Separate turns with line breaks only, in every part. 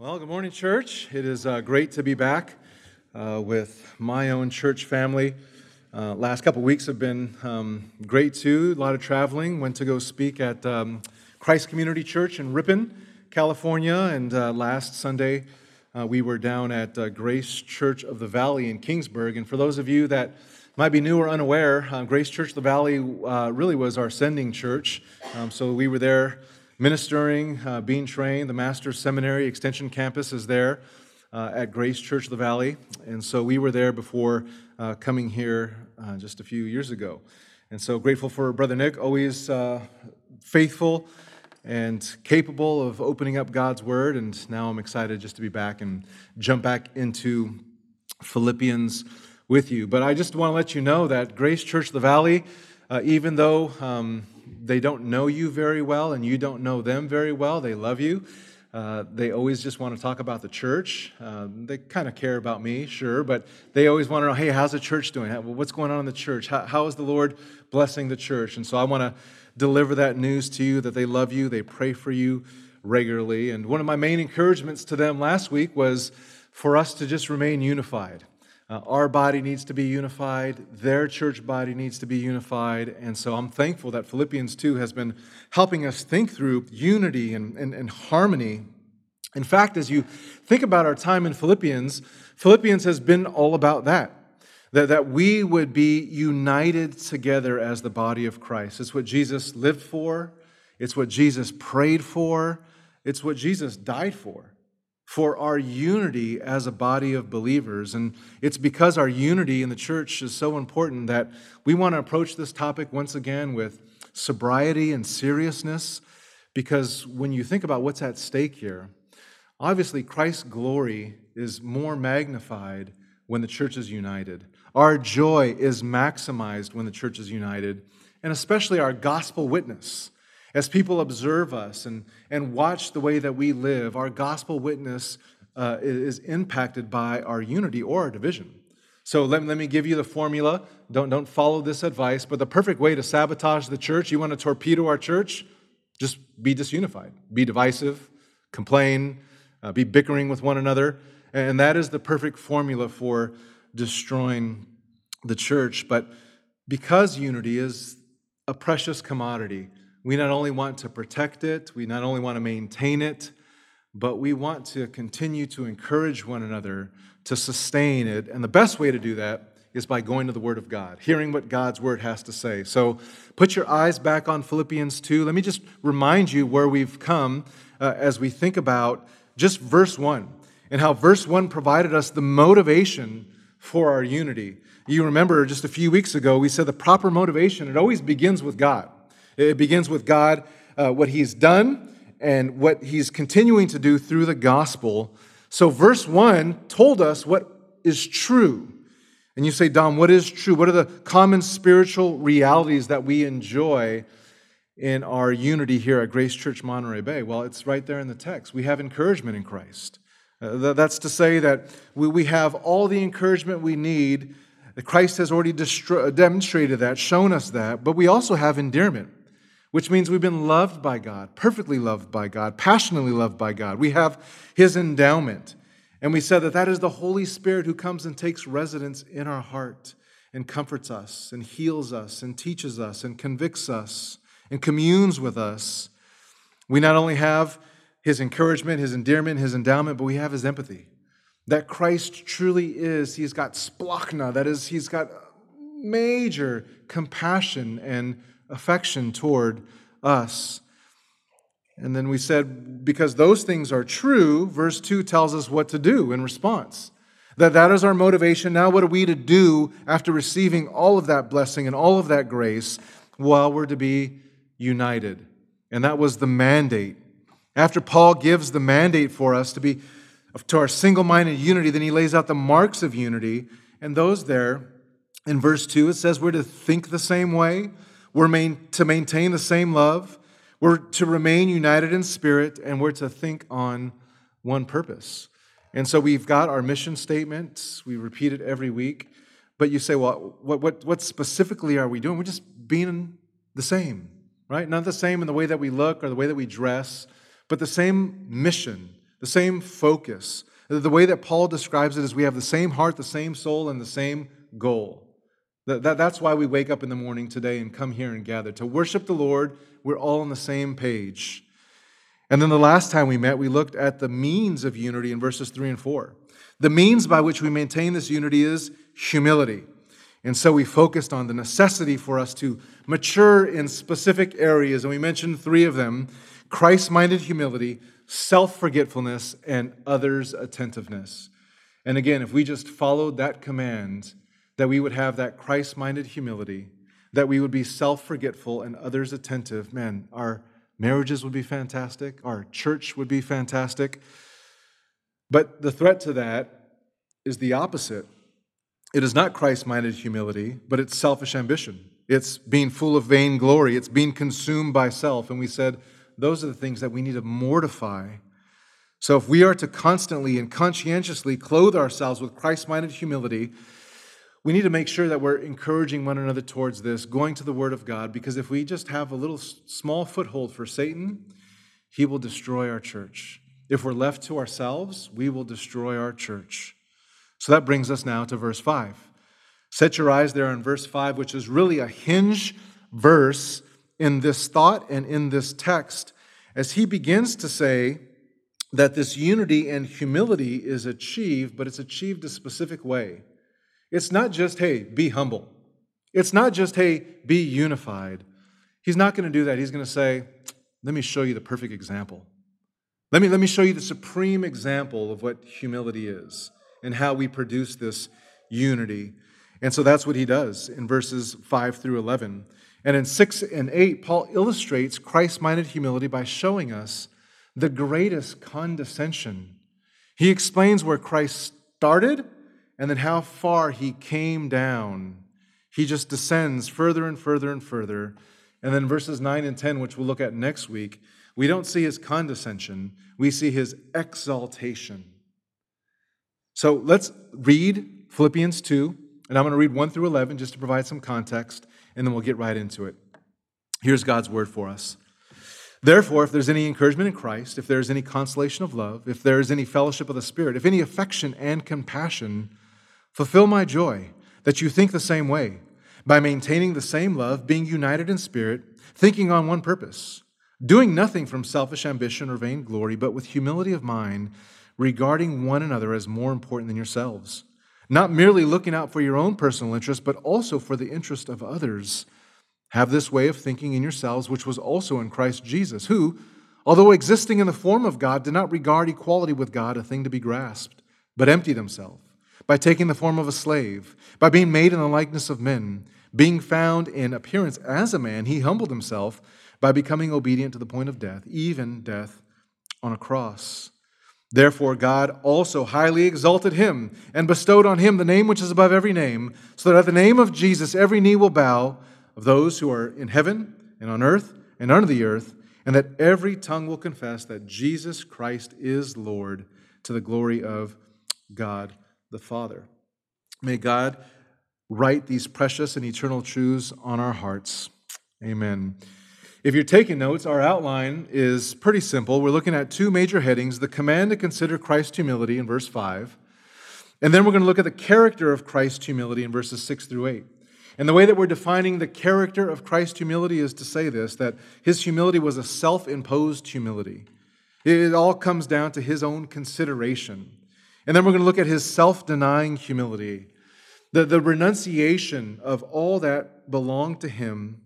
Well, good morning, church. It is uh, great to be back uh, with my own church family. Uh, last couple weeks have been um, great too. A lot of traveling. Went to go speak at um, Christ Community Church in Ripon, California, and uh, last Sunday uh, we were down at uh, Grace Church of the Valley in Kingsburg. And for those of you that might be new or unaware, Grace Church of the Valley really was our sending church. Um, so we were there ministering, uh, being trained. The Master's Seminary Extension Campus is there uh, at Grace Church of the Valley. And so we were there before uh, coming here uh, just a few years ago. And so grateful for Brother Nick, always uh, faithful and capable of opening up God's Word. And now I'm excited just to be back and jump back into Philippians with you. But I just want to let you know that Grace Church of the Valley, uh, even though um, they don't know you very well and you don't know them very well. They love you. Uh, they always just want to talk about the church. Uh, they kind of care about me, sure, but they always want to know, hey, how's the church doing? What's going on in the church? How, how is the Lord blessing the church? And so I want to deliver that news to you that they love you, they pray for you regularly. And one of my main encouragements to them last week was for us to just remain unified. Uh, our body needs to be unified. Their church body needs to be unified. And so I'm thankful that Philippians 2 has been helping us think through unity and, and, and harmony. In fact, as you think about our time in Philippians, Philippians has been all about that. That, that we would be united together as the body of Christ. It's what Jesus lived for, it's what Jesus prayed for, it's what Jesus died for for our unity as a body of believers. And it's because our unity in the church is so important that we want to approach this topic once again with sobriety and seriousness. Because when you think about what's at stake here, obviously Christ's glory is more magnified when the church is united. Our joy is maximized when the church is united, and especially our gospel witness as people observe us and, and watch the way that we live, our gospel witness uh, is impacted by our unity or our division. So let, let me give you the formula. Don't, don't follow this advice, but the perfect way to sabotage the church, you want to torpedo our church, just be disunified, be divisive, complain, uh, be bickering with one another. And that is the perfect formula for destroying the church. But because unity is a precious commodity, we not only want to protect it, we not only want to maintain it, but we want to continue to encourage one another to sustain it. And the best way to do that is by going to the Word of God, hearing what God's Word has to say. So put your eyes back on Philippians 2. Let me just remind you where we've come uh, as we think about just verse 1 and how verse 1 provided us the motivation for our unity. You remember just a few weeks ago, we said the proper motivation, it always begins with God. It begins with God, uh, what He's done, and what He's continuing to do through the gospel. So, verse 1 told us what is true. And you say, Dom, what is true? What are the common spiritual realities that we enjoy in our unity here at Grace Church Monterey Bay? Well, it's right there in the text. We have encouragement in Christ. Uh, that's to say that we, we have all the encouragement we need. Christ has already demonstrated that, shown us that, but we also have endearment which means we've been loved by God, perfectly loved by God, passionately loved by God. We have His endowment. And we said that that is the Holy Spirit who comes and takes residence in our heart and comforts us and heals us and teaches us and convicts us and communes with us. We not only have His encouragement, His endearment, His endowment, but we have His empathy. That Christ truly is, He's got splanchna, that is, He's got major compassion and affection toward us. And then we said, because those things are true, verse 2 tells us what to do in response. That that is our motivation. Now, what are we to do after receiving all of that blessing and all of that grace? Well, we're to be united. And that was the mandate. After Paul gives the mandate for us to be to our single-minded unity, then he lays out the marks of unity. And those there in verse 2, it says we're to think the same way, we're main, to maintain the same love. We're to remain united in spirit, and we're to think on one purpose. And so we've got our mission statement. We repeat it every week. But you say, well, what, what, what specifically are we doing? We're just being the same, right? Not the same in the way that we look or the way that we dress, but the same mission, the same focus. The way that Paul describes it is we have the same heart, the same soul, and the same goal. That, that, that's why we wake up in the morning today and come here and gather. To worship the Lord, we're all on the same page. And then the last time we met, we looked at the means of unity in verses 3 and 4. The means by which we maintain this unity is humility. And so we focused on the necessity for us to mature in specific areas, and we mentioned three of them Christ minded humility, self forgetfulness, and others' attentiveness. And again, if we just followed that command, that we would have that Christ minded humility, that we would be self forgetful and others attentive, man, our marriages would be fantastic, our church would be fantastic. But the threat to that is the opposite. It is not Christ minded humility, but it's selfish ambition. It's being full of vain glory. It's being consumed by self. And we said those are the things that we need to mortify. So if we are to constantly and conscientiously clothe ourselves with Christ minded humility, we need to make sure that we're encouraging one another towards this, going to the Word of God, because if we just have a little small foothold for Satan, he will destroy our church. If we're left to ourselves, we will destroy our church. So that brings us now to verse 5. Set your eyes there on verse 5, which is really a hinge verse in this thought and in this text, as he begins to say that this unity and humility is achieved, but it's achieved a specific way. It's not just, hey, be humble. It's not just, hey, be unified. He's not going to do that. He's going to say, let me show you the perfect example. Let me, let me show you the supreme example of what humility is and how we produce this unity. And so that's what he does in verses 5 through 11. And in 6 and 8, Paul illustrates Christ minded humility by showing us the greatest condescension. He explains where Christ started and then how far he came down. He just descends further and further and further. And then verses 9 and 10, which we'll look at next week, we don't see his condescension, we see his exaltation. So let's read Philippians 2, and I'm going to read 1 through 11 just to provide some context, and then we'll get right into it. Here's God's word for us. Therefore, if there's any encouragement in Christ, if there's any consolation of love, if there is any fellowship of the Spirit, if any affection and compassion, Fulfill my joy, that you think the same way, by maintaining the same love, being united in spirit, thinking on one purpose, doing nothing from selfish ambition or vain glory, but with humility of mind, regarding one another as more important than yourselves, not merely looking out for your own personal interest, but also for the interest of others. Have this way of thinking in yourselves, which was also in Christ Jesus, who, although existing in the form of God, did not regard equality with God a thing to be grasped, but emptied himself by taking the form of a slave, by being made in the likeness of men. Being found in appearance as a man, he humbled himself by becoming obedient to the point of death, even death on a cross. Therefore, God also highly exalted him and bestowed on him the name which is above every name, so that at the name of Jesus every knee will bow of those who are in heaven and on earth and under the earth, and that every tongue will confess that Jesus Christ is Lord to the glory of God the Father. May God write these precious and eternal truths on our hearts. Amen. If you're taking notes, our outline is pretty simple. We're looking at two major headings the command to consider Christ's humility in verse 5, and then we're going to look at the character of Christ's humility in verses 6 through 8. And the way that we're defining the character of Christ's humility is to say this that his humility was a self imposed humility. It all comes down to his own consideration. And then we're going to look at his self denying humility, the, the renunciation of all that belonged to him,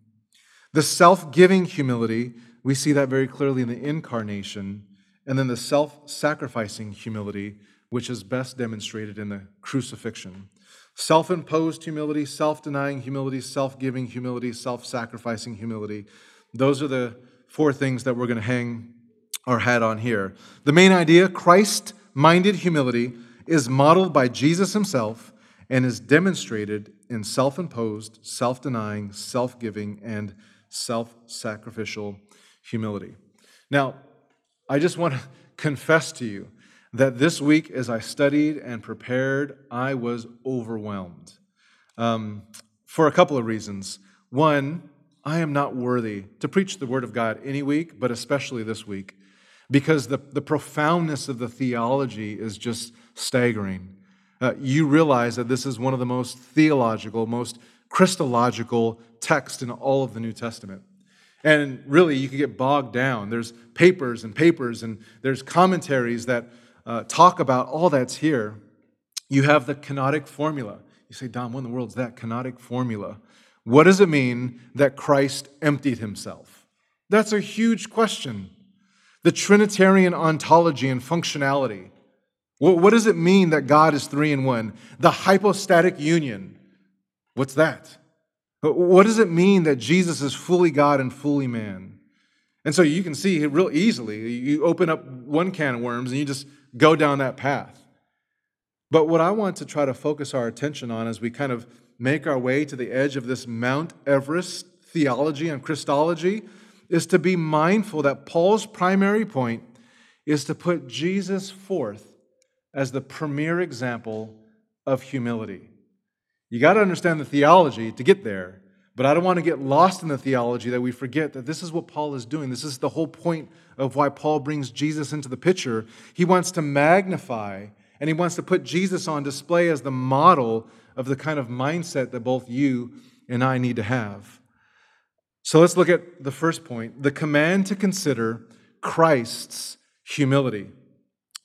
the self giving humility. We see that very clearly in the incarnation, and then the self sacrificing humility, which is best demonstrated in the crucifixion. Self imposed humility, self denying humility, self giving humility, self sacrificing humility. Those are the four things that we're going to hang our hat on here. The main idea Christ minded humility is modeled by Jesus himself and is demonstrated in self imposed, self denying, self giving, and self sacrificial humility. Now, I just want to confess to you that this week, as I studied and prepared, I was overwhelmed um, for a couple of reasons. One, I am not worthy to preach the Word of God any week, but especially this week because the, the profoundness of the theology is just staggering. Uh, you realize that this is one of the most theological, most Christological texts in all of the New Testament. And really, you can get bogged down. There's papers and papers, and there's commentaries that uh, talk about all that's here. You have the kenotic formula. You say, Dom, what in the world is that kenotic formula? What does it mean that Christ emptied himself? That's a huge question. The Trinitarian ontology and functionality. What does it mean that God is three in one? The hypostatic union. What's that? What does it mean that Jesus is fully God and fully man? And so you can see it real easily, you open up one can of worms and you just go down that path. But what I want to try to focus our attention on as we kind of make our way to the edge of this Mount Everest theology and Christology is to be mindful that Paul's primary point is to put Jesus forth as the premier example of humility. You got to understand the theology to get there, but I don't want to get lost in the theology that we forget that this is what Paul is doing. This is the whole point of why Paul brings Jesus into the picture. He wants to magnify and he wants to put Jesus on display as the model of the kind of mindset that both you and I need to have. So let's look at the first point the command to consider Christ's humility.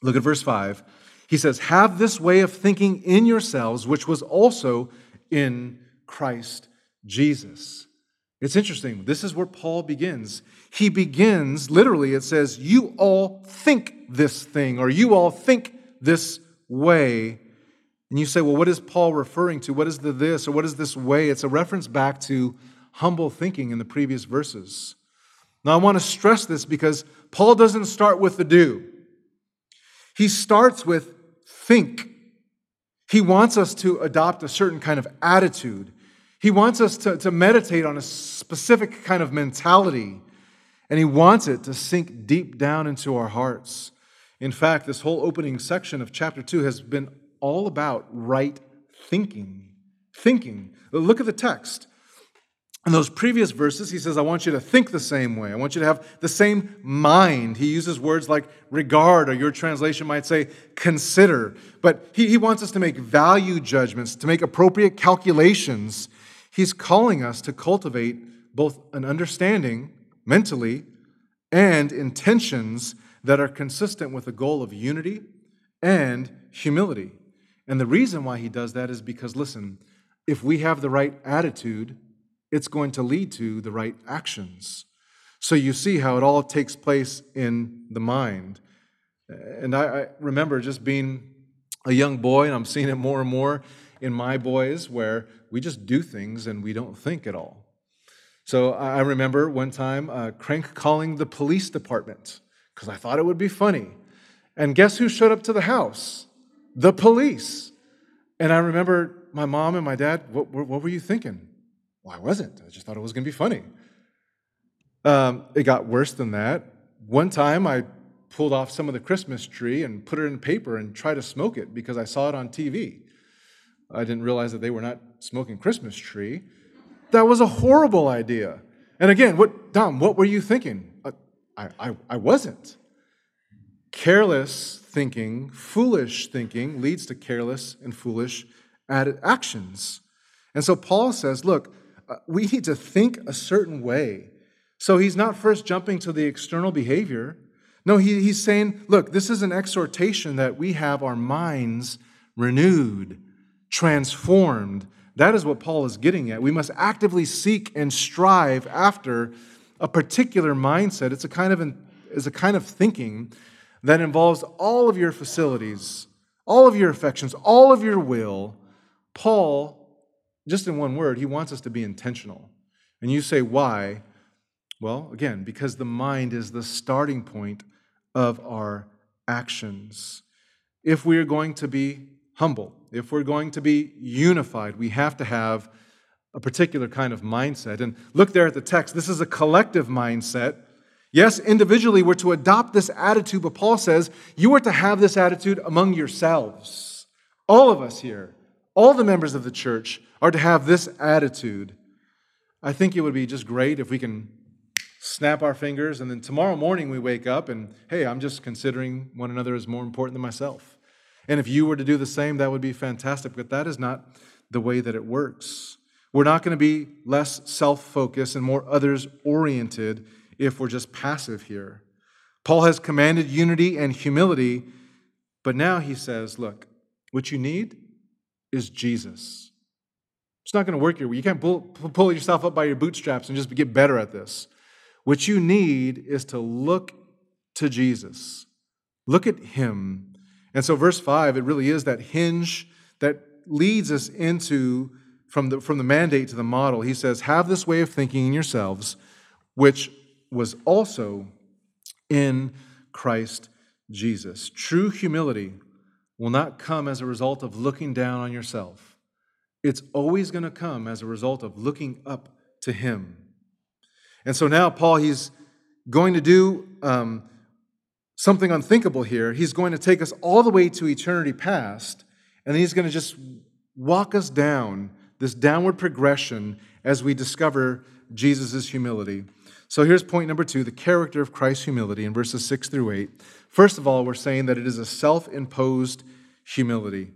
Look at verse 5. He says, Have this way of thinking in yourselves, which was also in Christ Jesus. It's interesting. This is where Paul begins. He begins, literally, it says, You all think this thing, or you all think this way. And you say, well, what is Paul referring to? What is the this or what is this way? It's a reference back to humble thinking in the previous verses. Now, I want to stress this because Paul doesn't start with the do, he starts with think. He wants us to adopt a certain kind of attitude. He wants us to, to meditate on a specific kind of mentality, and he wants it to sink deep down into our hearts. In fact, this whole opening section of chapter 2 has been all about right thinking. Thinking. Look at the text. In those previous verses, he says, I want you to think the same way. I want you to have the same mind. He uses words like regard, or your translation might say consider. But he, he wants us to make value judgments, to make appropriate calculations. He's calling us to cultivate both an understanding mentally and intentions that are consistent with the goal of unity and humility. And the reason why he does that is because, listen, if we have the right attitude, it's going to lead to the right actions. So you see how it all takes place in the mind. And I, I, remember just being a young boy, and I'm seeing it more and more in my boys, where we just do things and we don't think at all. So I remember one time uh, crank calling the police department because I thought it would be funny. And guess who showed up to the house? the police. And I remember my mom and my dad, what, what were you thinking? Well, I wasn't. I just thought it was going to be funny. Um, it got worse than that. One time I pulled off some of the Christmas tree and put it in paper and tried to smoke it because I saw it on TV. I didn't realize that they were not smoking Christmas tree. That was a horrible idea. And again, what Dom, what were you thinking? Uh, I, I, I wasn't. Careless thinking, foolish thinking, leads to careless and foolish actions. And so Paul says, look, Uh, we need to think a certain way. So he's not first jumping to the external behavior. No, he, he's saying, look, this is an exhortation that we have our minds renewed, transformed. That is what Paul is getting at. We must actively seek and strive after a particular mindset. It's a kind of, it's a kind of thinking that involves all of your facilities, all of your affections, all of your will, Paul, just in one word, he wants us to be intentional. And you say, why? Well, again, because the mind is the starting point of our actions. If we are going to be humble, if we're going to be unified, we have to have a particular kind of mindset. And look there at the text. This is a collective mindset Yes, individually, we're to adopt this attitude, but Paul says you are to have this attitude among yourselves. All of us here, all the members of the church, are to have this attitude. I think it would be just great if we can snap our fingers, and then tomorrow morning we wake up and, hey, I'm just considering one another as more important than myself. And if you were to do the same, that would be fantastic, but that is not the way that it works. We're not going to be less self focused and more others oriented if we're just passive here. Paul has commanded unity and humility, but now he says, look, what you need is Jesus. It's not going to work your way. You can't pull, pull yourself up by your bootstraps and just get better at this. What you need is to look to Jesus. Look at him. And so, verse 5, it really is that hinge that leads us into from the, from the mandate to the model. He says, Have this way of thinking in yourselves, which was also in Christ Jesus. True humility will not come as a result of looking down on yourself, it's always going to come as a result of looking up to Him. And so now, Paul, he's going to do um, something unthinkable here. He's going to take us all the way to eternity past, and he's going to just walk us down this downward progression as we discover Jesus' humility. So here's point number two the character of Christ's humility in verses six through eight. First of all, we're saying that it is a self imposed humility.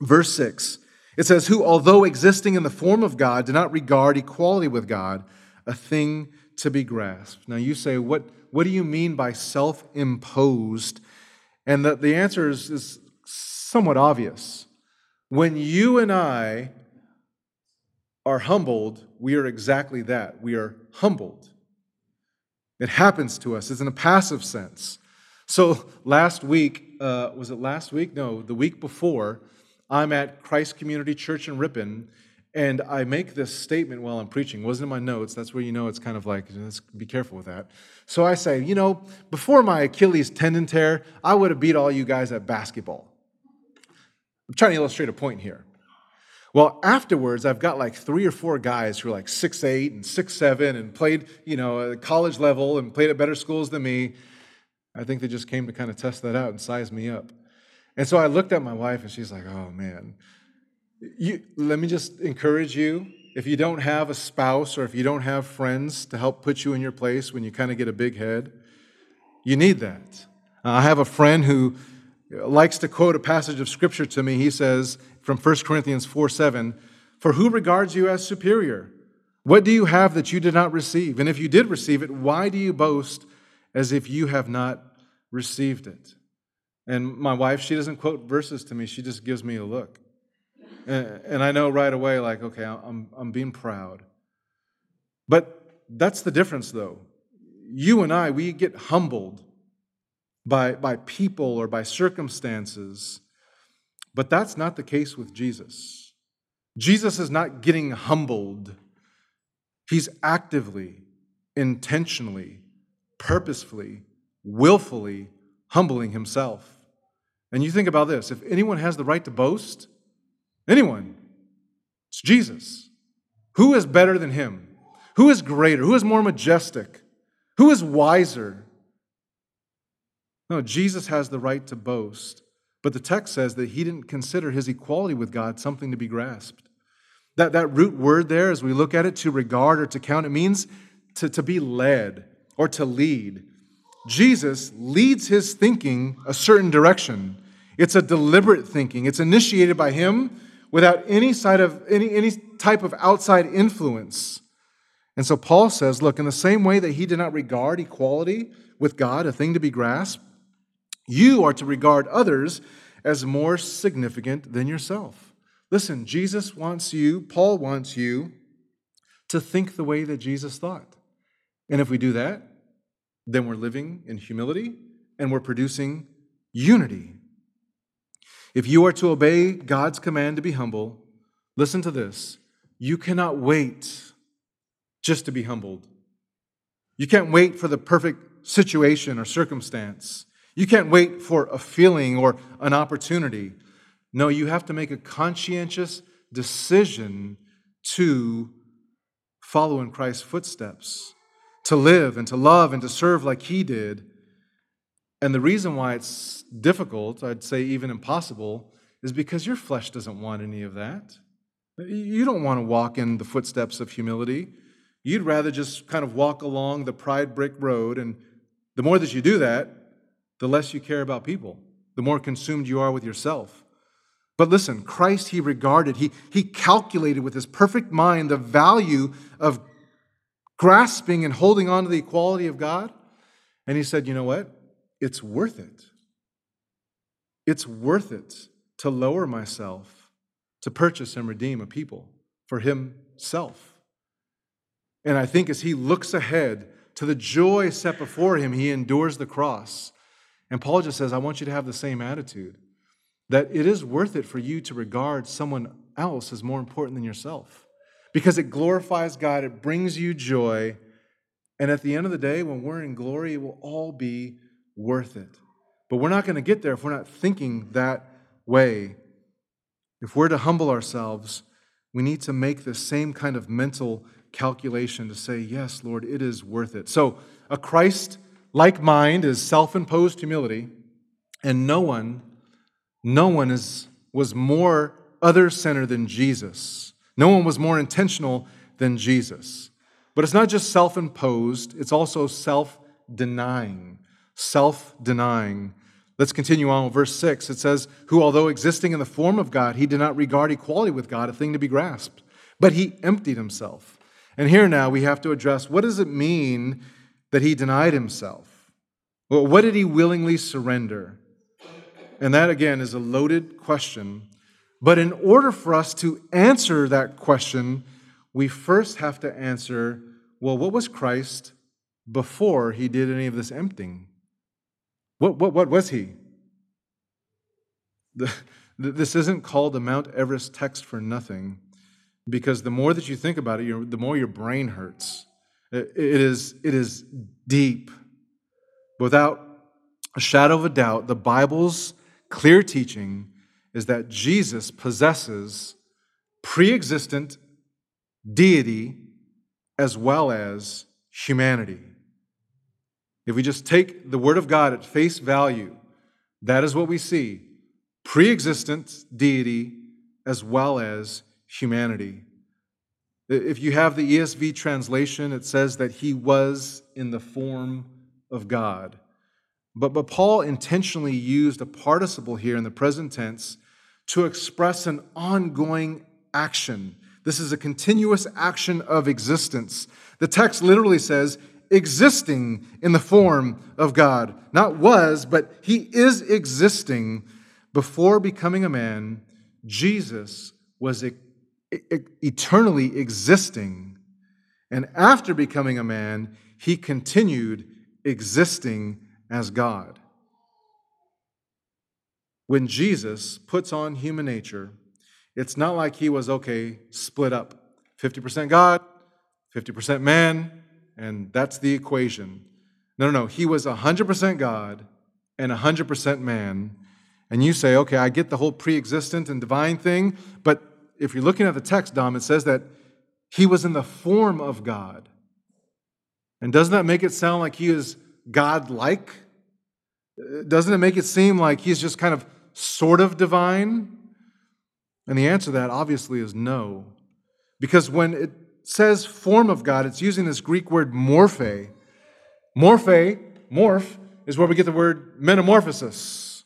Verse six, it says, Who, although existing in the form of God, did not regard equality with God a thing to be grasped. Now you say, What, what do you mean by self imposed? And the, the answer is, is somewhat obvious. When you and I are humbled, we are exactly that. We are humbled. It happens to us. It's in a passive sense. So last week, uh, was it last week? No, the week before, I'm at Christ Community Church in Ripon, and I make this statement while I'm preaching. It wasn't in my notes. That's where you know it's kind of like, let's be careful with that. So I say, you know, before my Achilles tendon tear, I would have beat all you guys at basketball. I'm trying to illustrate a point here. Well, afterwards, I've got like three or four guys who are like six eight and six seven and played, you know, at college level and played at better schools than me. I think they just came to kind of test that out and size me up. And so I looked at my wife and she's like, oh man. You, let me just encourage you if you don't have a spouse or if you don't have friends to help put you in your place when you kind of get a big head, you need that. Uh, I have a friend who likes to quote a passage of scripture to me. He says from 1 Corinthians 4 7, For who regards you as superior? What do you have that you did not receive? And if you did receive it, why do you boast as if you have not received it? And my wife, she doesn't quote verses to me, she just gives me a look. And I know right away, like, okay, I'm, I'm being proud. But that's the difference, though. You and I, we get humbled by, by people or by circumstances. But that's not the case with Jesus. Jesus is not getting humbled, he's actively, intentionally, purposefully, willfully humbling himself. And you think about this if anyone has the right to boast, anyone, it's Jesus. Who is better than him? Who is greater? Who is more majestic? Who is wiser? No, Jesus has the right to boast. But the text says that he didn't consider his equality with God something to be grasped. That, that root word there, as we look at it, to regard or to count, it means to, to be led or to lead. Jesus leads his thinking a certain direction. It's a deliberate thinking. It's initiated by him without any side of any, any type of outside influence. And so Paul says, look, in the same way that he did not regard equality with God a thing to be grasped, you are to regard others as more significant than yourself. Listen, Jesus wants you, Paul wants you to think the way that Jesus thought. And if we do that, then we're living in humility and we're producing unity. If you are to obey God's command to be humble, listen to this. You cannot wait just to be humbled. You can't wait for the perfect situation or circumstance. You can't wait for a feeling or an opportunity. No, you have to make a conscientious decision to follow in Christ's footsteps, to live and to love and to serve like he did. And the reason why it's difficult, I'd say even impossible, is because your flesh doesn't want any of that. You don't want to walk in the footsteps of humility. you'd rather just kind of walk along the pride brick road. And the more that you do that, the less you care about people, the more consumed you are with yourself. But listen, Christ, he regarded, he, he calculated with his perfect mind the value of grasping and holding on to the equality of God. And he said, you know what? It's worth it. It's worth it to lower myself to purchase and redeem a people for himself. And I think as he looks ahead to the joy set before him, he endures the cross. And Paul just says, I want you to have the same attitude that it is worth it for you to regard someone else as more important than yourself because it glorifies God, it brings you joy. And at the end of the day, when we're in glory, it will all be worth it. But we're not going to get there if we're not thinking that way. If we're to humble ourselves, we need to make the same kind of mental calculation to say, Yes, Lord, it is worth it. So, a Christ like mind is self imposed humility, and no one, no one is, was more other centered than Jesus. No one was more intentional than Jesus. But it's not just self imposed, it's also self denying. Self denying. Let's continue on with verse 6. It says, Who, although existing in the form of God, he did not regard equality with God a thing to be grasped, but he emptied himself. And here now we have to address what does it mean that he denied himself? Well, what did he willingly surrender? And that, again, is a loaded question. But in order for us to answer that question, we first have to answer well, what was Christ before he did any of this emptying? What, what, what was he? The, this isn't called the Mount Everest text for nothing, because the more that you think about it, the more your brain hurts. It, it, is, it is deep. Without a shadow of a doubt, the Bible's clear teaching is that Jesus possesses pre existent deity as well as humanity. If we just take the Word of God at face value, that is what we see pre existent deity as well as humanity. If you have the ESV translation, it says that he was in the form of God. But, but Paul intentionally used a participle here in the present tense to express an ongoing action. This is a continuous action of existence. The text literally says, existing in the form of God. Not was, but he is existing. Before becoming a man, Jesus was e- e- eternally existing. And after becoming a man, he continued existing as God. When Jesus puts on human nature, it's not like he was, okay, split up 50% God, 50% man, and that's the equation. No, no, no. He was 100% God and 100% man. And you say, okay, I get the whole pre existent and divine thing, but if you're looking at the text, Dom, it says that he was in the form of God. And doesn't that make it sound like he is God like? Doesn't it make it seem like he's just kind of sort of divine? And the answer to that obviously is no. Because when it says form of God, it's using this Greek word morphe. Morphe, morph, is where we get the word metamorphosis.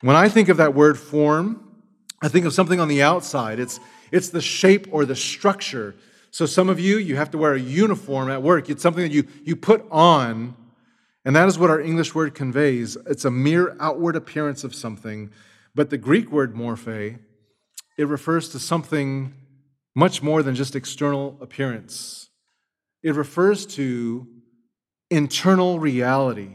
When I think of that word form, I think of something on the outside. It's, it's the shape or the structure. So some of you, you have to wear a uniform at work. It's something that you, you put on, and that is what our English word conveys. It's a mere outward appearance of something. But the Greek word morphe, it refers to something much more than just external appearance. It refers to internal reality.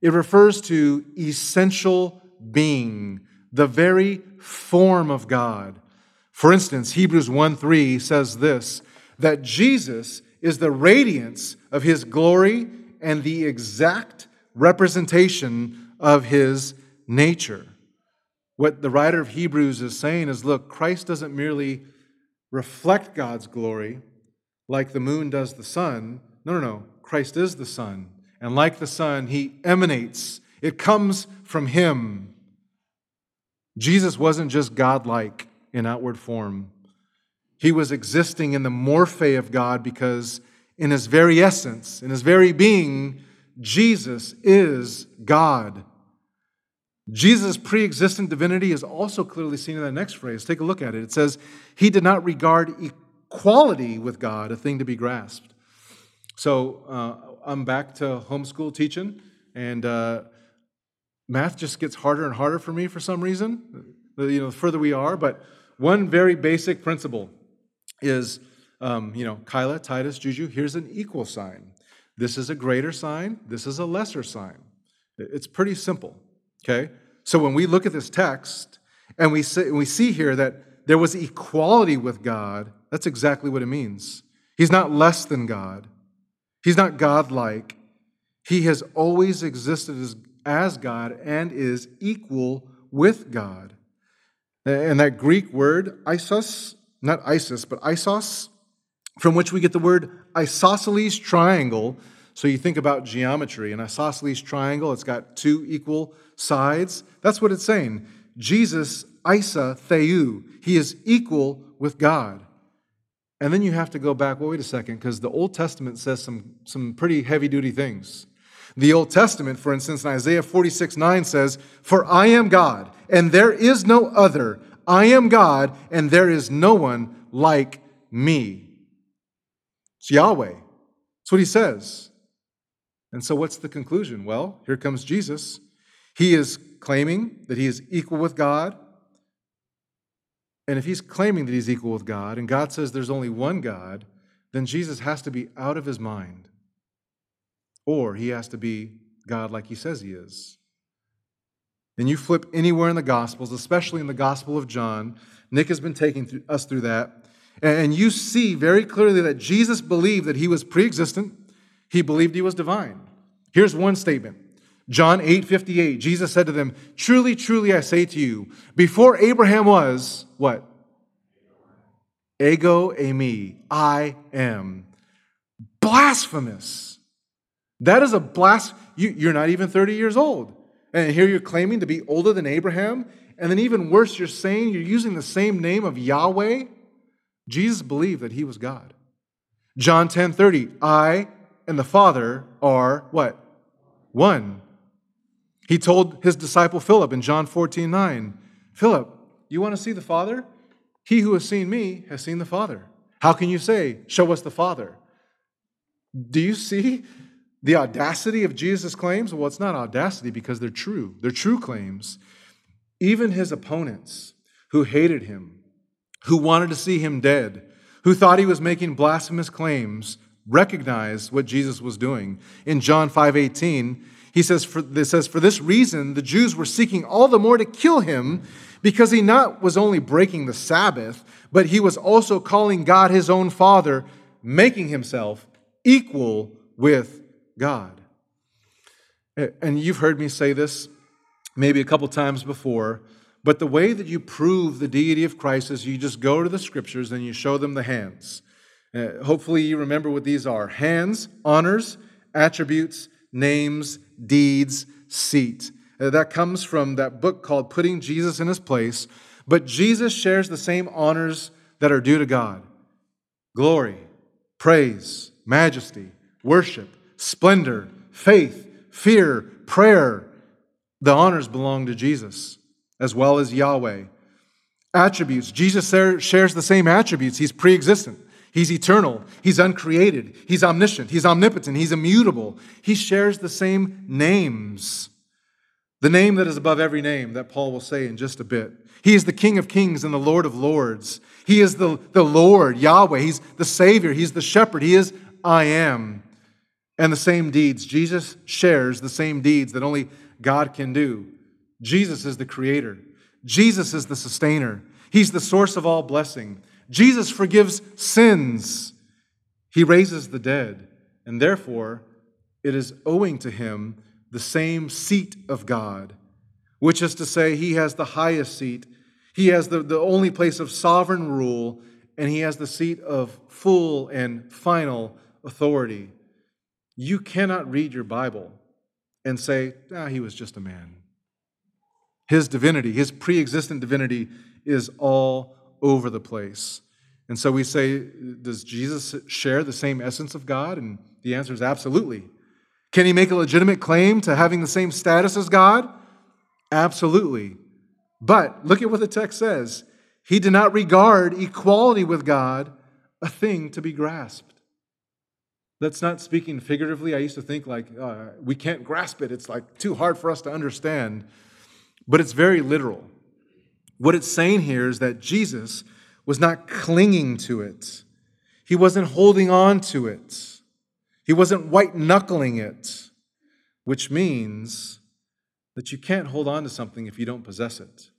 It refers to essential being, the very form of God. For instance, Hebrews 1 3 says this that Jesus is the radiance of his glory and the exact representation of his nature. What the writer of Hebrews is saying is look, Christ doesn't merely reflect God's glory like the moon does the sun. No, no, no. Christ is the sun. And like the sun, he emanates, it comes from him. Jesus wasn't just God-like in outward form. He was existing in the morphe of God because in his very essence, in his very being, Jesus is God. Jesus' pre existent divinity is also clearly seen in that next phrase. Take a look at it. It says, He did not regard equality with God a thing to be grasped. So uh, I'm back to homeschool teaching, and uh, math just gets harder and harder for me for some reason, you know, the further we are. But one very basic principle is um, you know, Kyla, Titus, Juju, here's an equal sign. This is a greater sign, this is a lesser sign. It's pretty simple, okay? So when we look at this text and we see, we see here that there was equality with God, that's exactly what it means. He's not less than God, he's not godlike. He has always existed as, as God and is equal with God. And that Greek word, isos, not Isis, but isos, from which we get the word isosceles triangle. So you think about geometry, an isosceles triangle, it's got two equal sides. That's what it's saying. Jesus, isa theou, he is equal with God. And then you have to go back, well, wait a second, because the Old Testament says some, some pretty heavy duty things. The Old Testament, for instance, in Isaiah 46 9 says, For I am God, and there is no other. I am God, and there is no one like me. It's Yahweh. That's what he says. And so, what's the conclusion? Well, here comes Jesus. He is claiming that he is equal with God. And if he's claiming that he's equal with God, and God says there's only one God, then Jesus has to be out of his mind. Or he has to be God like he says he is. And you flip anywhere in the Gospels, especially in the Gospel of John, Nick has been taking us through that. And you see very clearly that Jesus believed that he was pre existent, he believed he was divine. Here's one statement John 8 58. Jesus said to them, Truly, truly, I say to you, before Abraham was, what? Ego eimi, I am. Blasphemous. That is a blas. You, you're not even 30 years old. And here you're claiming to be older than Abraham. And then, even worse, you're saying you're using the same name of Yahweh. Jesus believed that he was God. John 10 30, I and the Father are what? One. He told his disciple Philip in John 14 9, Philip, you want to see the Father? He who has seen me has seen the Father. How can you say, Show us the Father? Do you see the audacity of Jesus' claims? Well, it's not audacity because they're true. They're true claims. Even his opponents who hated him, who wanted to see him dead, who thought he was making blasphemous claims, recognized what Jesus was doing. In John 5:18, he says, for, says, For this reason, the Jews were seeking all the more to kill him, because he not was only breaking the Sabbath, but he was also calling God his own Father, making himself equal with God. And you've heard me say this maybe a couple times before, but the way that you prove the deity of Christ is you just go to the scriptures and you show them the hands. Uh, hopefully, you remember what these are hands, honors, attributes, names, deeds, seat. Uh, that comes from that book called Putting Jesus in His Place. But Jesus shares the same honors that are due to God glory, praise, majesty, worship, splendor, faith, fear, prayer. The honors belong to Jesus as well as Yahweh. Attributes. Jesus shares the same attributes. He's pre existent, He's eternal, He's uncreated, He's omniscient, He's omnipotent, He's immutable. He shares the same names. The name that is above every name that Paul will say in just a bit. He is the King of kings and the Lord of lords. He is the, the Lord, Yahweh. He's the Savior. He's the shepherd. He is I am. And the same deeds. Jesus shares the same deeds that only God can do. Jesus is the creator. Jesus is the sustainer. He's the source of all blessing. Jesus forgives sins. He raises the dead. And therefore, it is owing to him the same seat of God, which is to say, he has the highest seat. He has the, the only place of sovereign rule, and he has the seat of full and final authority. You cannot read your Bible and say, ah, he was just a man. His divinity, his pre existent divinity, is all over the place. And so we say, does Jesus share the same essence of God? And the answer is absolutely. Can he make a legitimate claim to having the same status as God? Absolutely. But look at what the text says. He did not regard equality with God a thing to be grasped. That's not speaking figuratively. I used to think like uh, we can't grasp it. It's like too hard for us to understand. But it's very literal. What it's saying here is that Jesus was not clinging to it. He wasn't holding on to it. He wasn't white knuckling it, which means that you can't hold on to something if you don't possess it.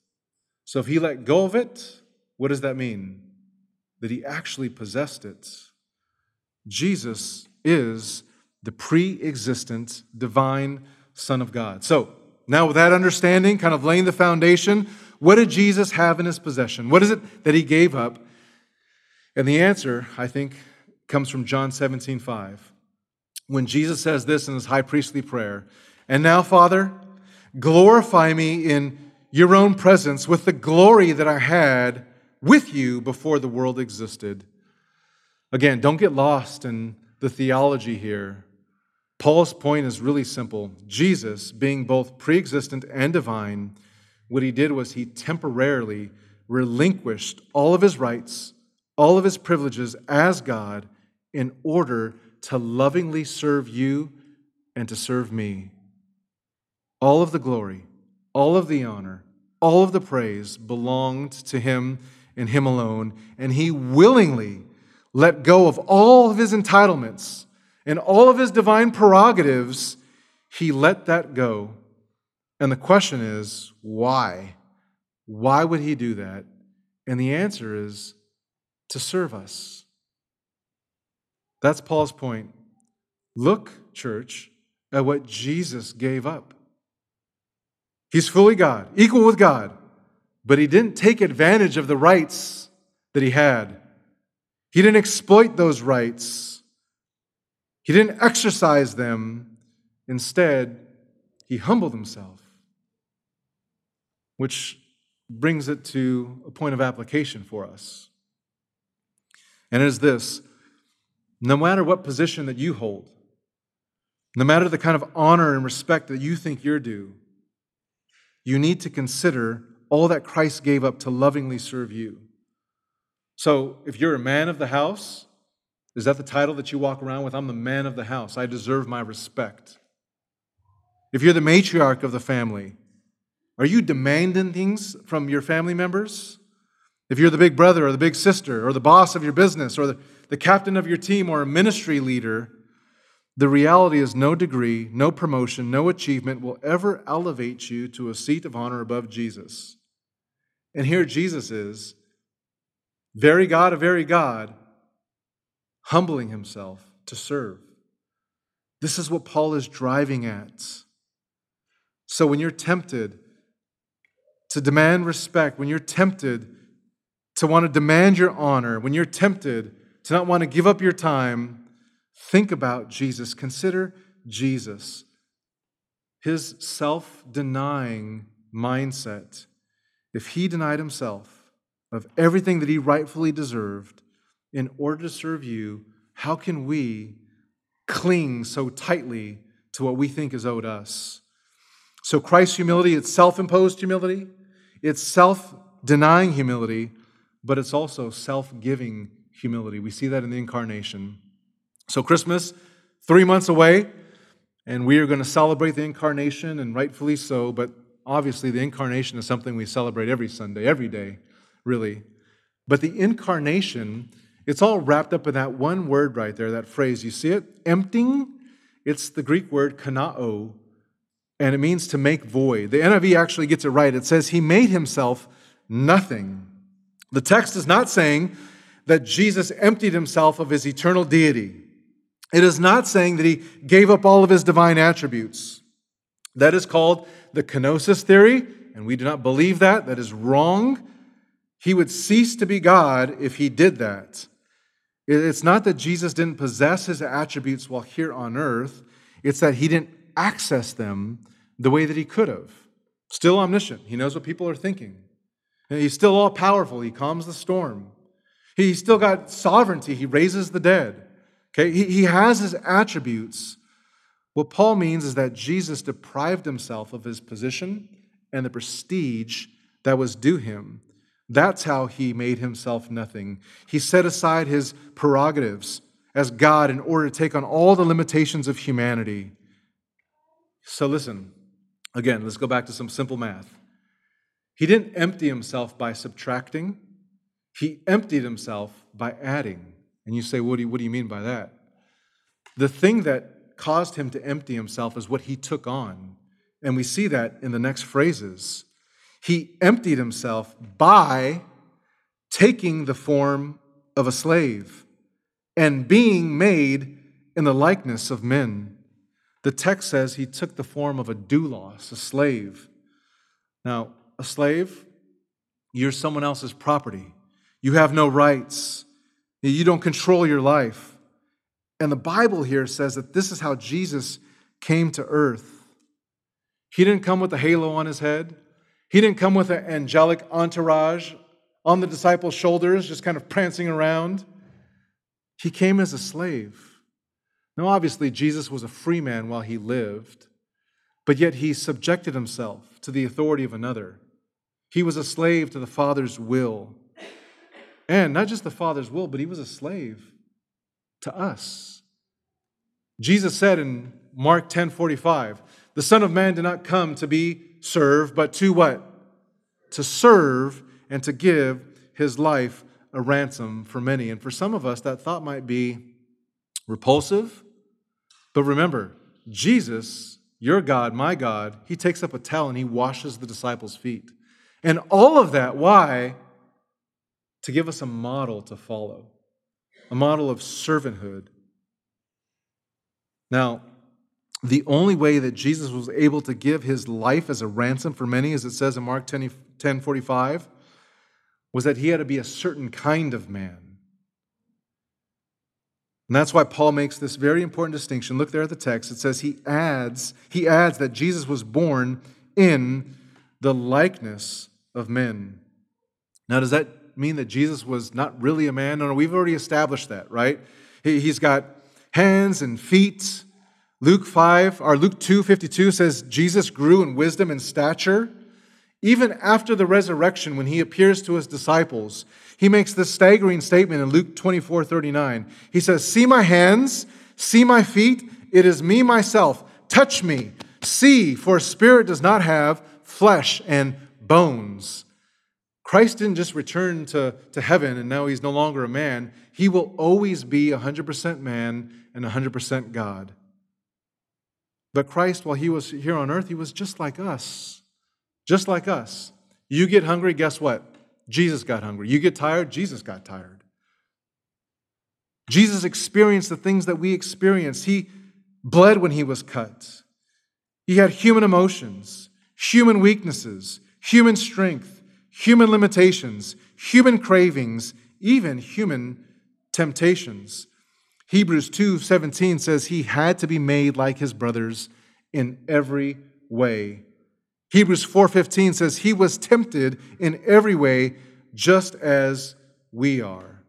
So if he let go of it, what does that mean? That he actually possessed it. Jesus is the pre existent divine Son of God. So, now with that understanding, kind of laying the foundation, what did Jesus have in his possession? What is it that he gave up? And the answer, I think, comes from John 17, 5. When Jesus says this in his high priestly prayer, and now, Father, glorify me in your own presence with the glory that I had with you before the world existed. Again, don't get lost in the theology here. Paul's point is really simple. Jesus, being both pre existent and divine, what he did was he temporarily relinquished all of his rights, all of his privileges as God in order to lovingly serve you and to serve me. All of the glory, all of the honor, all of the praise belonged to him and him alone, and he willingly let go of all of his entitlements and all of his divine prerogatives, he let that go. And the question is, why? Why would he do that? And the answer is to serve us. That's Paul's point. Look, church, at what Jesus gave up. He's fully God, equal with God, but he didn't take advantage of the rights that he had. He didn't exploit those rights, he didn't exercise them. Instead, he humbled himself, which brings it to a point of application for us. And it is this no matter what position that you hold, no matter the kind of honor and respect that you think you're due, you need to consider all that Christ gave up to lovingly serve you. So if you're a man of the house, is that the title that you walk around with? I'm the man of the house. I deserve my respect. If you're the matriarch of the family, are you demanding things from your family members? If you're the big brother or the big sister or the boss of your business or the, the captain of your team or a ministry leader, the reality is no degree, no promotion, no achievement will ever elevate you to a seat of honor above Jesus. And here Jesus is very God of very God, humbling himself to serve. This is what Paul is driving at. So when you're tempted to demand respect, when you're tempted to want to demand your honor, when you're tempted to not want to give up your time, think about Jesus. Consider Jesus, his self denying mindset. If he denied himself, of everything that he rightfully deserved in order to serve you, how can we cling so tightly to what we think is owed us? So, Christ's humility, it's self imposed humility, it's self denying humility, but it's also self giving humility. We see that in the incarnation. So, Christmas, three months away, and we are going to celebrate the incarnation, and rightfully so, but obviously, the incarnation is something we celebrate every Sunday, every day really. But the incarnation, it's all wrapped up in that one word right there, that phrase. You see it? Emptying. It's the Greek word kanao, and it means to make void. The NIV actually gets it right. It says, He made himself nothing. The text is not saying that Jesus emptied himself of his eternal deity. It is not saying that he gave up all of his divine attributes. That is called the kenosis theory, and we do not believe that. That is wrong. He would cease to be God if he did that. It's not that Jesus didn't possess his attributes while here on earth, it's that he didn't access them the way that he could have. Still omniscient, he knows what people are thinking. He's still all powerful, he calms the storm. He still got sovereignty. He raises the dead. Okay, he, he has his attributes. What Paul means is that Jesus deprived himself of his position and the prestige that was due him. That's how he made himself nothing. He set aside his prerogatives as God in order to take on all the limitations of humanity. So, listen, again, let's go back to some simple math. He didn't empty himself by subtracting, he emptied himself by adding. And you say, what do you, what do you mean by that? The thing that caused him to empty himself is what he took on. And we see that in the next phrases. He emptied himself by taking the form of a slave and being made in the likeness of men. The text says he took the form of a doulos, a slave. Now, a slave, you're someone else's property. You have no rights. You don't control your life. And the Bible here says that this is how Jesus came to earth. He didn't come with a halo on his head, he didn't come with an angelic entourage on the disciples' shoulders, just kind of prancing around. He came as a slave. Now, obviously, Jesus was a free man while he lived, but yet he subjected himself to the authority of another. He was a slave to the Father's will. And not just the Father's will, but he was a slave to us. Jesus said in Mark 10 45, the Son of Man did not come to be served, but to what? To serve and to give his life a ransom for many. And for some of us, that thought might be repulsive. But remember, Jesus, your God, my God, he takes up a towel and he washes the disciples' feet. And all of that, why? To give us a model to follow, a model of servanthood. Now, the only way that Jesus was able to give his life as a ransom for many, as it says in Mark 10, 10 45, was that he had to be a certain kind of man. And that's why Paul makes this very important distinction. Look there at the text. It says he adds, he adds that Jesus was born in the likeness of men. Now, does that mean that Jesus was not really a man? No, no, we've already established that, right? He's got hands and feet. Luke 5, or Luke 2:52 says Jesus grew in wisdom and stature even after the resurrection, when he appears to his disciples, he makes this staggering statement in Luke 24 39. He says, See my hands, see my feet, it is me myself. Touch me, see, for spirit does not have flesh and bones. Christ didn't just return to, to heaven and now he's no longer a man. He will always be 100% man and 100% God. But Christ, while he was here on earth, he was just like us. Just like us. You get hungry, guess what? Jesus got hungry. You get tired, Jesus got tired. Jesus experienced the things that we experience. He bled when he was cut. He had human emotions, human weaknesses, human strength, human limitations, human cravings, even human temptations. Hebrews 2:17 says he had to be made like his brothers in every way Hebrews 4:15 says he was tempted in every way just as we are.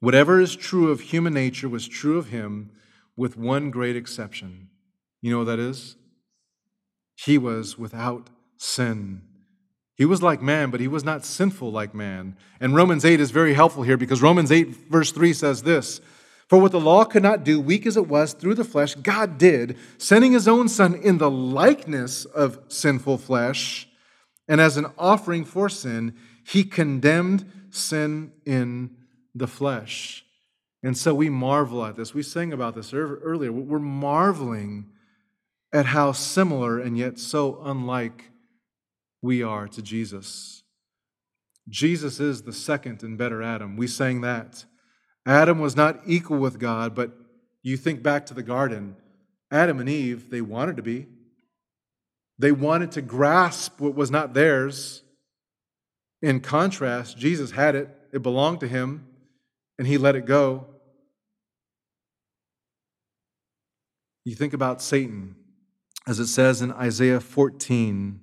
Whatever is true of human nature was true of him with one great exception. You know what that is? He was without sin. He was like man, but he was not sinful like man. And Romans 8 is very helpful here because Romans 8, verse 3 says this for what the law could not do, weak as it was through the flesh, God did, sending his own Son in the likeness of sinful flesh. And as an offering for sin, he condemned sin in the flesh. And so we marvel at this. We sang about this earlier. We're marveling at how similar and yet so unlike we are to Jesus. Jesus is the second and better Adam. We sang that. Adam was not equal with God, but you think back to the garden, Adam and Eve, they wanted to be. They wanted to grasp what was not theirs. In contrast, Jesus had it, it belonged to him, and he let it go. You think about Satan, as it says in Isaiah 14.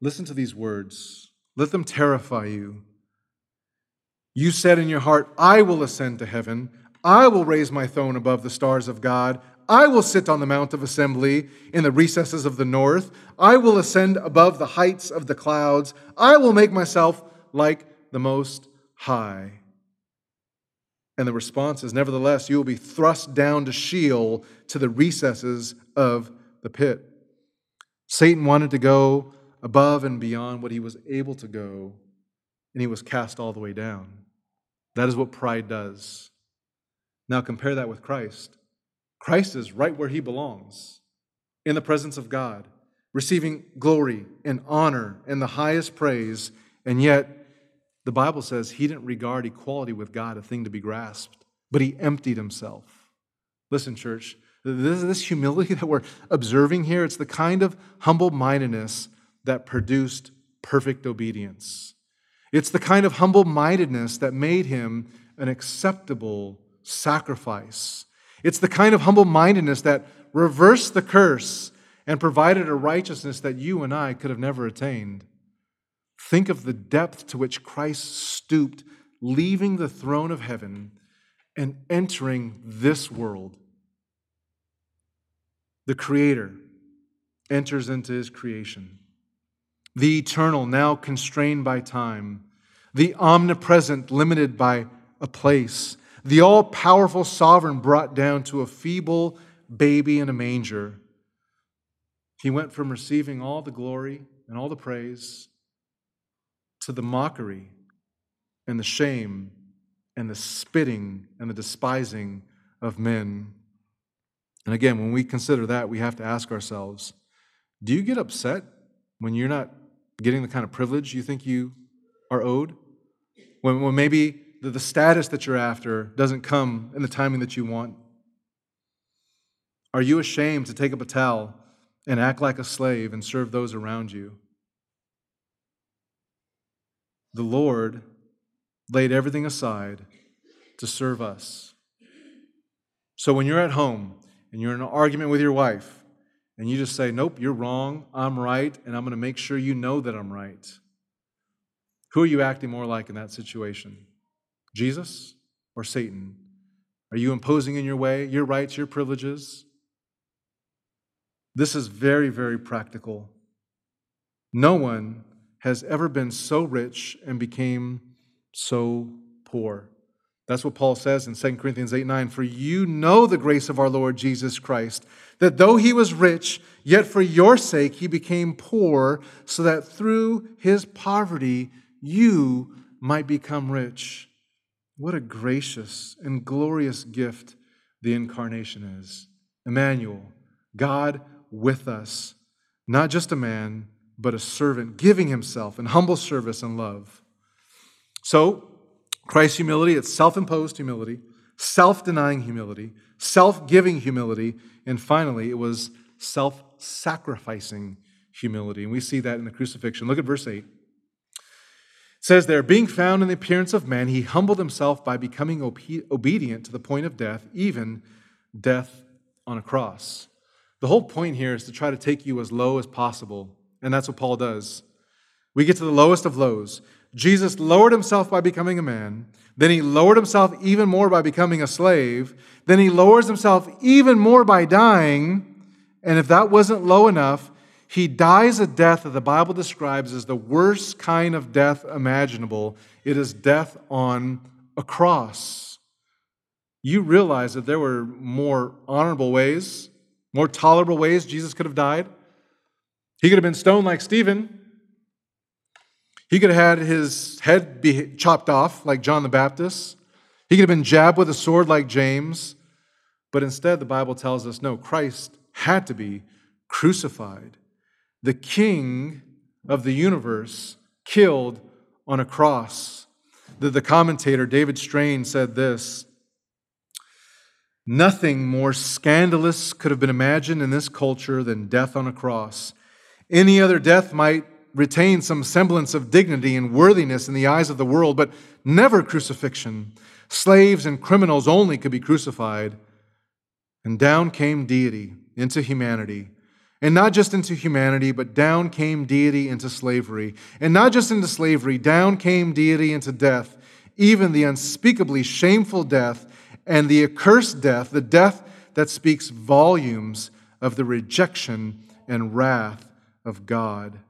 Listen to these words. Let them terrify you. You said in your heart, I will ascend to heaven. I will raise my throne above the stars of God. I will sit on the mount of assembly in the recesses of the north. I will ascend above the heights of the clouds. I will make myself like the Most High. And the response is, Nevertheless, you will be thrust down to Sheol, to the recesses of the pit. Satan wanted to go above and beyond what he was able to go, and he was cast all the way down. That is what pride does. Now compare that with Christ. Christ is right where he belongs, in the presence of God, receiving glory and honor and the highest praise, and yet the Bible says he didn't regard equality with God a thing to be grasped, but he emptied himself. Listen, church, this, humility that we're observing here, it's the kind of humble mindedness that produced perfect obedience. It's the kind of humble mindedness that made him an acceptable sacrifice. It's the kind of humble mindedness that reversed the curse and provided a righteousness that you and I could have never attained. Think of the depth to which Christ stooped, leaving the throne of heaven and entering this world. The Creator enters into His creation. The eternal, now constrained by time. The omnipresent, limited by a place. The all powerful sovereign brought down to a feeble baby in a manger. He went from receiving all the glory and all the praise to the mockery and the shame and the spitting and the despising of men. And again, when we consider that, we have to ask ourselves do you get upset when you're not getting the kind of privilege you think you are owed? When, when maybe the, the status that you're after doesn't come in the timing that you want? Are you ashamed to take up a towel and act like a slave and serve those around you? the Lord laid everything aside to serve us. So when you're at home and you're in an argument with your wife, and you just say, Nope, you're wrong, I'm right, and I'm going to make sure you know that I'm right. Who are you acting more like in that situation? Jesus or Satan? Are you imposing in your way your rights, your privileges? This is very, very practical. No one has ever been so rich and became so poor. That's what Paul says in 2 Corinthians 8 9. For you know the grace of our Lord Jesus Christ, that though he was rich, yet for your sake he became poor, so that through his poverty you might become rich. What a gracious and glorious gift the incarnation is. Emmanuel, God with us, not just a man, but a servant, giving himself in humble service and love. So, Christ's humility, it's self imposed humility, self denying humility, self giving humility, and finally, it was self sacrificing humility. And we see that in the crucifixion. Look at verse 8. It says there, being found in the appearance of man, he humbled himself by becoming obedient to the point of death, even death on a cross. The whole point here is to try to take you as low as possible and that's what Paul does. We get to the lowest of lows. Jesus lowered himself by becoming a man. Then he lowered himself even more by becoming a slave. Then he lowers himself even more by dying. And if that wasn't low enough, he dies a death that the Bible describes as the worst kind of death imaginable. It is death on a cross. You realize that there were more honorable ways, more tolerable ways Jesus could have died. He could have been stoned like Stephen. He could have had his head be chopped off like John the Baptist. He could have been jabbed with a sword like James. But instead, the Bible tells us no, Christ had to be crucified. The king of the universe killed on a cross. The, the commentator, David Strain, said this Nothing more scandalous could have been imagined in this culture than death on a cross. Any other death might retain some semblance of dignity and worthiness in the eyes of the world, but never crucifixion. Slaves and criminals only could be crucified. And down came deity into humanity. And not just into humanity, but down came deity into slavery. And not just into slavery, down came deity into death, even the unspeakably shameful death and the accursed death, the death that speaks volumes of the rejection and wrath of God.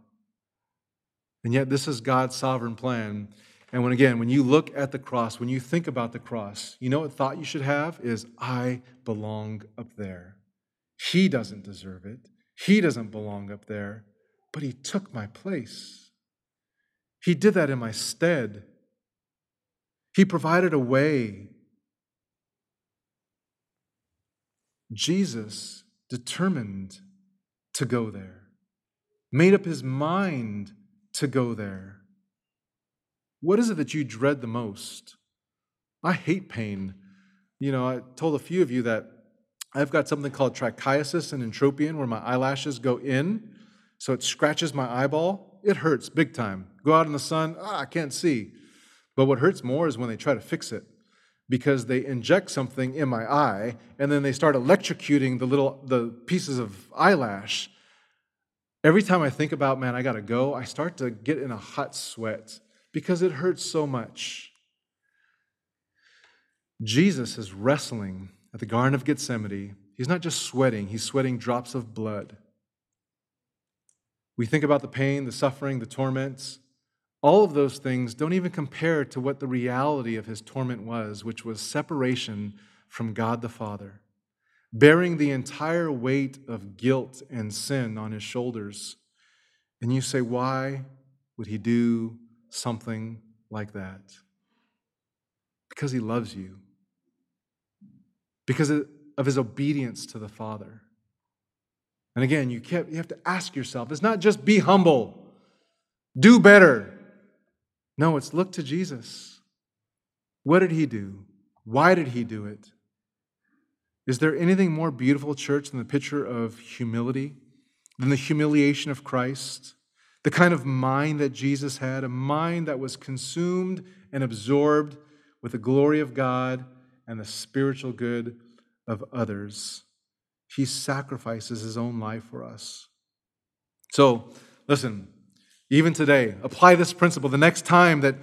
And yet, this is God's sovereign plan. And when again, when you look at the cross, when you think about the cross, you know what thought you should have is I belong up there. He doesn't deserve it. He doesn't belong up there, but he took my place. He did that in my stead. He provided a way. Jesus determined to go there, made up his mind to go there. What is it that you dread the most? I hate pain. You know, I told a few of you that I've got something called trichiasis and entropion where my eyelashes go in, so it scratches my eyeball. It hurts big time. Go out in the sun, ah, I can't see. But what hurts more is when they try to fix it because they inject something in my eye and then they start electrocuting the little the pieces of eyelash. Every time I think about, man, I got to go, I start to get in a hot sweat because it hurts so much. Jesus is wrestling at the Garden of Gethsemane. He's not just sweating, he's sweating drops of blood. We think about the pain, the suffering, the torments. All of those things don't even compare to what the reality of his torment was, which was separation from God the Father, bearing the entire weight of guilt and sin on his shoulders. And you say, why would he do something like that? Because he loves you, because of his obedience to the Father. And again, you, can't, you have to ask yourself it's not just be humble, do better. No, it's look to Jesus. What did he do? Why did he do it? Is there anything more beautiful, church, than the picture of humility, than the humiliation of Christ? the kind of mind that Jesus had, a mind that was consumed and absorbed with the glory of God and the spiritual good of others. He sacrifices his own life for us. So, listen, even today, apply this principle. The next time that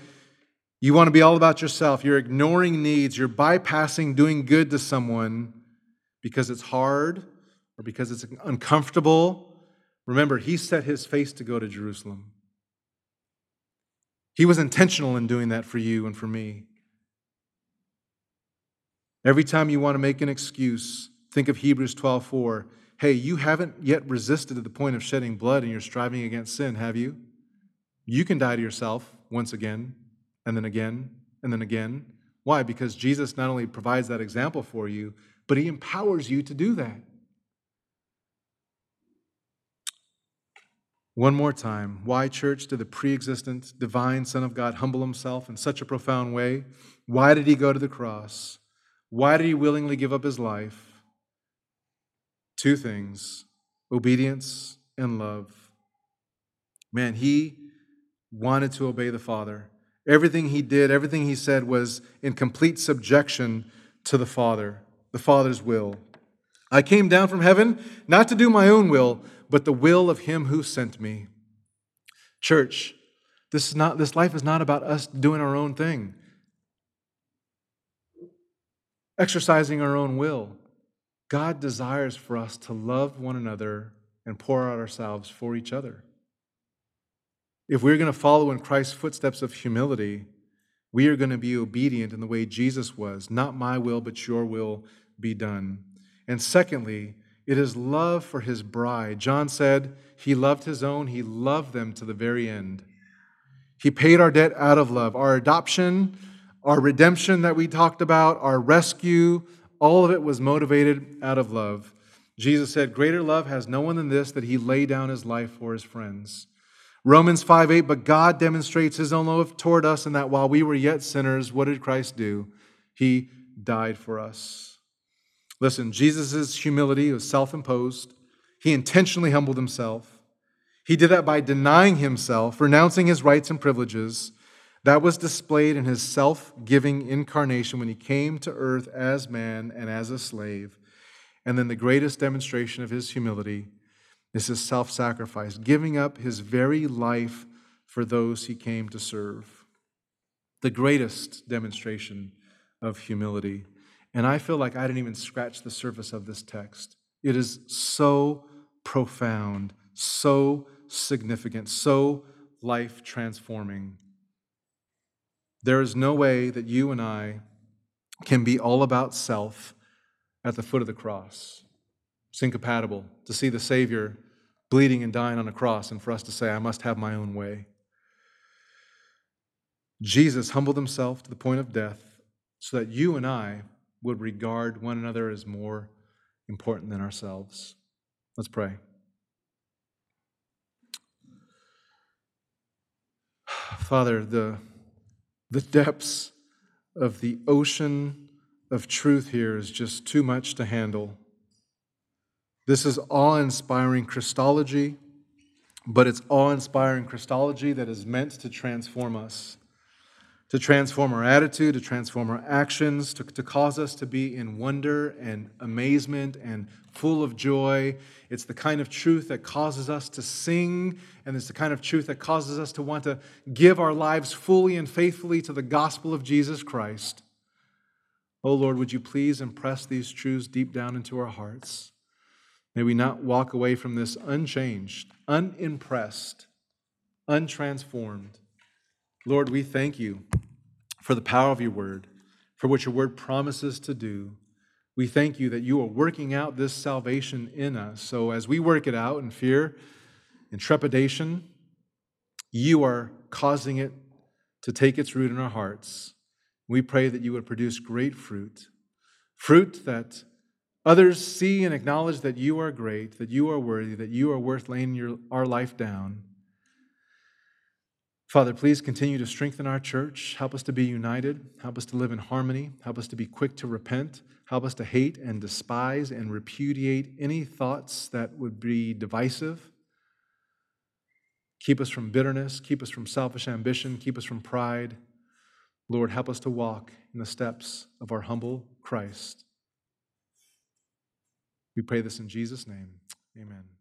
you want to be all about yourself, you're ignoring needs, you're bypassing doing good to someone because it's hard or because it's uncomfortable Remember, he set his face to go to Jerusalem. He was intentional in doing that for you and for me. Every time you want to make an excuse, think of Hebrews 12:4. Hey, you haven't yet resisted to the point of shedding blood and you're striving against sin, have you? You can die to yourself once again, and then again, and then again. Why? Because Jesus not only provides that example for you, but he empowers you to do that. One more time. Why, church, did the pre existent divine Son of God humble himself in such a profound way? Why did he go to the cross? Why did he willingly give up his life? Two things obedience and love. Man, he wanted to obey the Father. Everything he did, everything he said was in complete subjection to the Father, the Father's will. I came down from heaven not to do my own will, but the will of him who sent me. Church, this, is not, this life is not about us doing our own thing, exercising our own will. God desires for us to love one another and pour out ourselves for each other. If we're going to follow in Christ's footsteps of humility, we are going to be obedient in the way Jesus was. Not my will, but your will be done. And secondly, it is love for his bride. John said he loved his own, he loved them to the very end. He paid our debt out of love. Our adoption, our redemption that we talked about, our rescue, all of it was motivated out of love. Jesus said, Greater love has no one than this, that he lay down his life for his friends. Romans 5 8, but God demonstrates his own love toward us in that while we were yet sinners, what did Christ do? He died for us. Listen, Jesus' humility was self imposed. He intentionally humbled himself. He did that by denying himself, renouncing his rights and privileges. That was displayed in his self giving incarnation when he came to earth as man and as a slave. And then the greatest demonstration of his humility is his self sacrifice, giving up his very life for those he came to serve. the greatest demonstration of humility. And I feel like I didn't even scratch the surface of this text. It is so profound, so significant, so life transforming. There is no way that you and I can be all about self at the foot of the cross. It's incompatible to see the Savior bleeding and dying on a cross and for us to say, I must have my own way. Jesus humbled himself to the point of death so that you and I would regard one another as more important than ourselves. Let's pray. Father, the, the depths of the ocean of truth here is just too much to handle. This is awe inspiring Christology, but it's awe inspiring Christology that is meant to transform us to transform our attitude, to transform our actions, to, to cause us to be in wonder and amazement and full of joy. It's the kind of truth that causes us to sing, and it's the kind of truth that causes us to want to give our lives fully and faithfully to the gospel of Jesus Christ. Oh Lord, would you please impress these truths deep down into our hearts? May we not walk away from this unchanged, unimpressed, untransformed. Lord, we thank you for the power of your word, for what your word promises to do. We thank you that you are working out this salvation in us. So as we work it out in fear and trepidation, you are causing it to take its root in our hearts. We pray that you would produce great fruit, fruit that others see and acknowledge that you are great, that you are worthy, that you are worth laying your, our life down Father, please continue to strengthen our church. Help us to be united. Help us to live in harmony. Help us to be quick to repent. Help us to hate and despise and repudiate any thoughts that would be divisive. Keep us from bitterness. Keep us from selfish ambition. Keep us from pride. Lord, help us to walk in the steps of our humble Christ. We pray this in Jesus' name. Amen.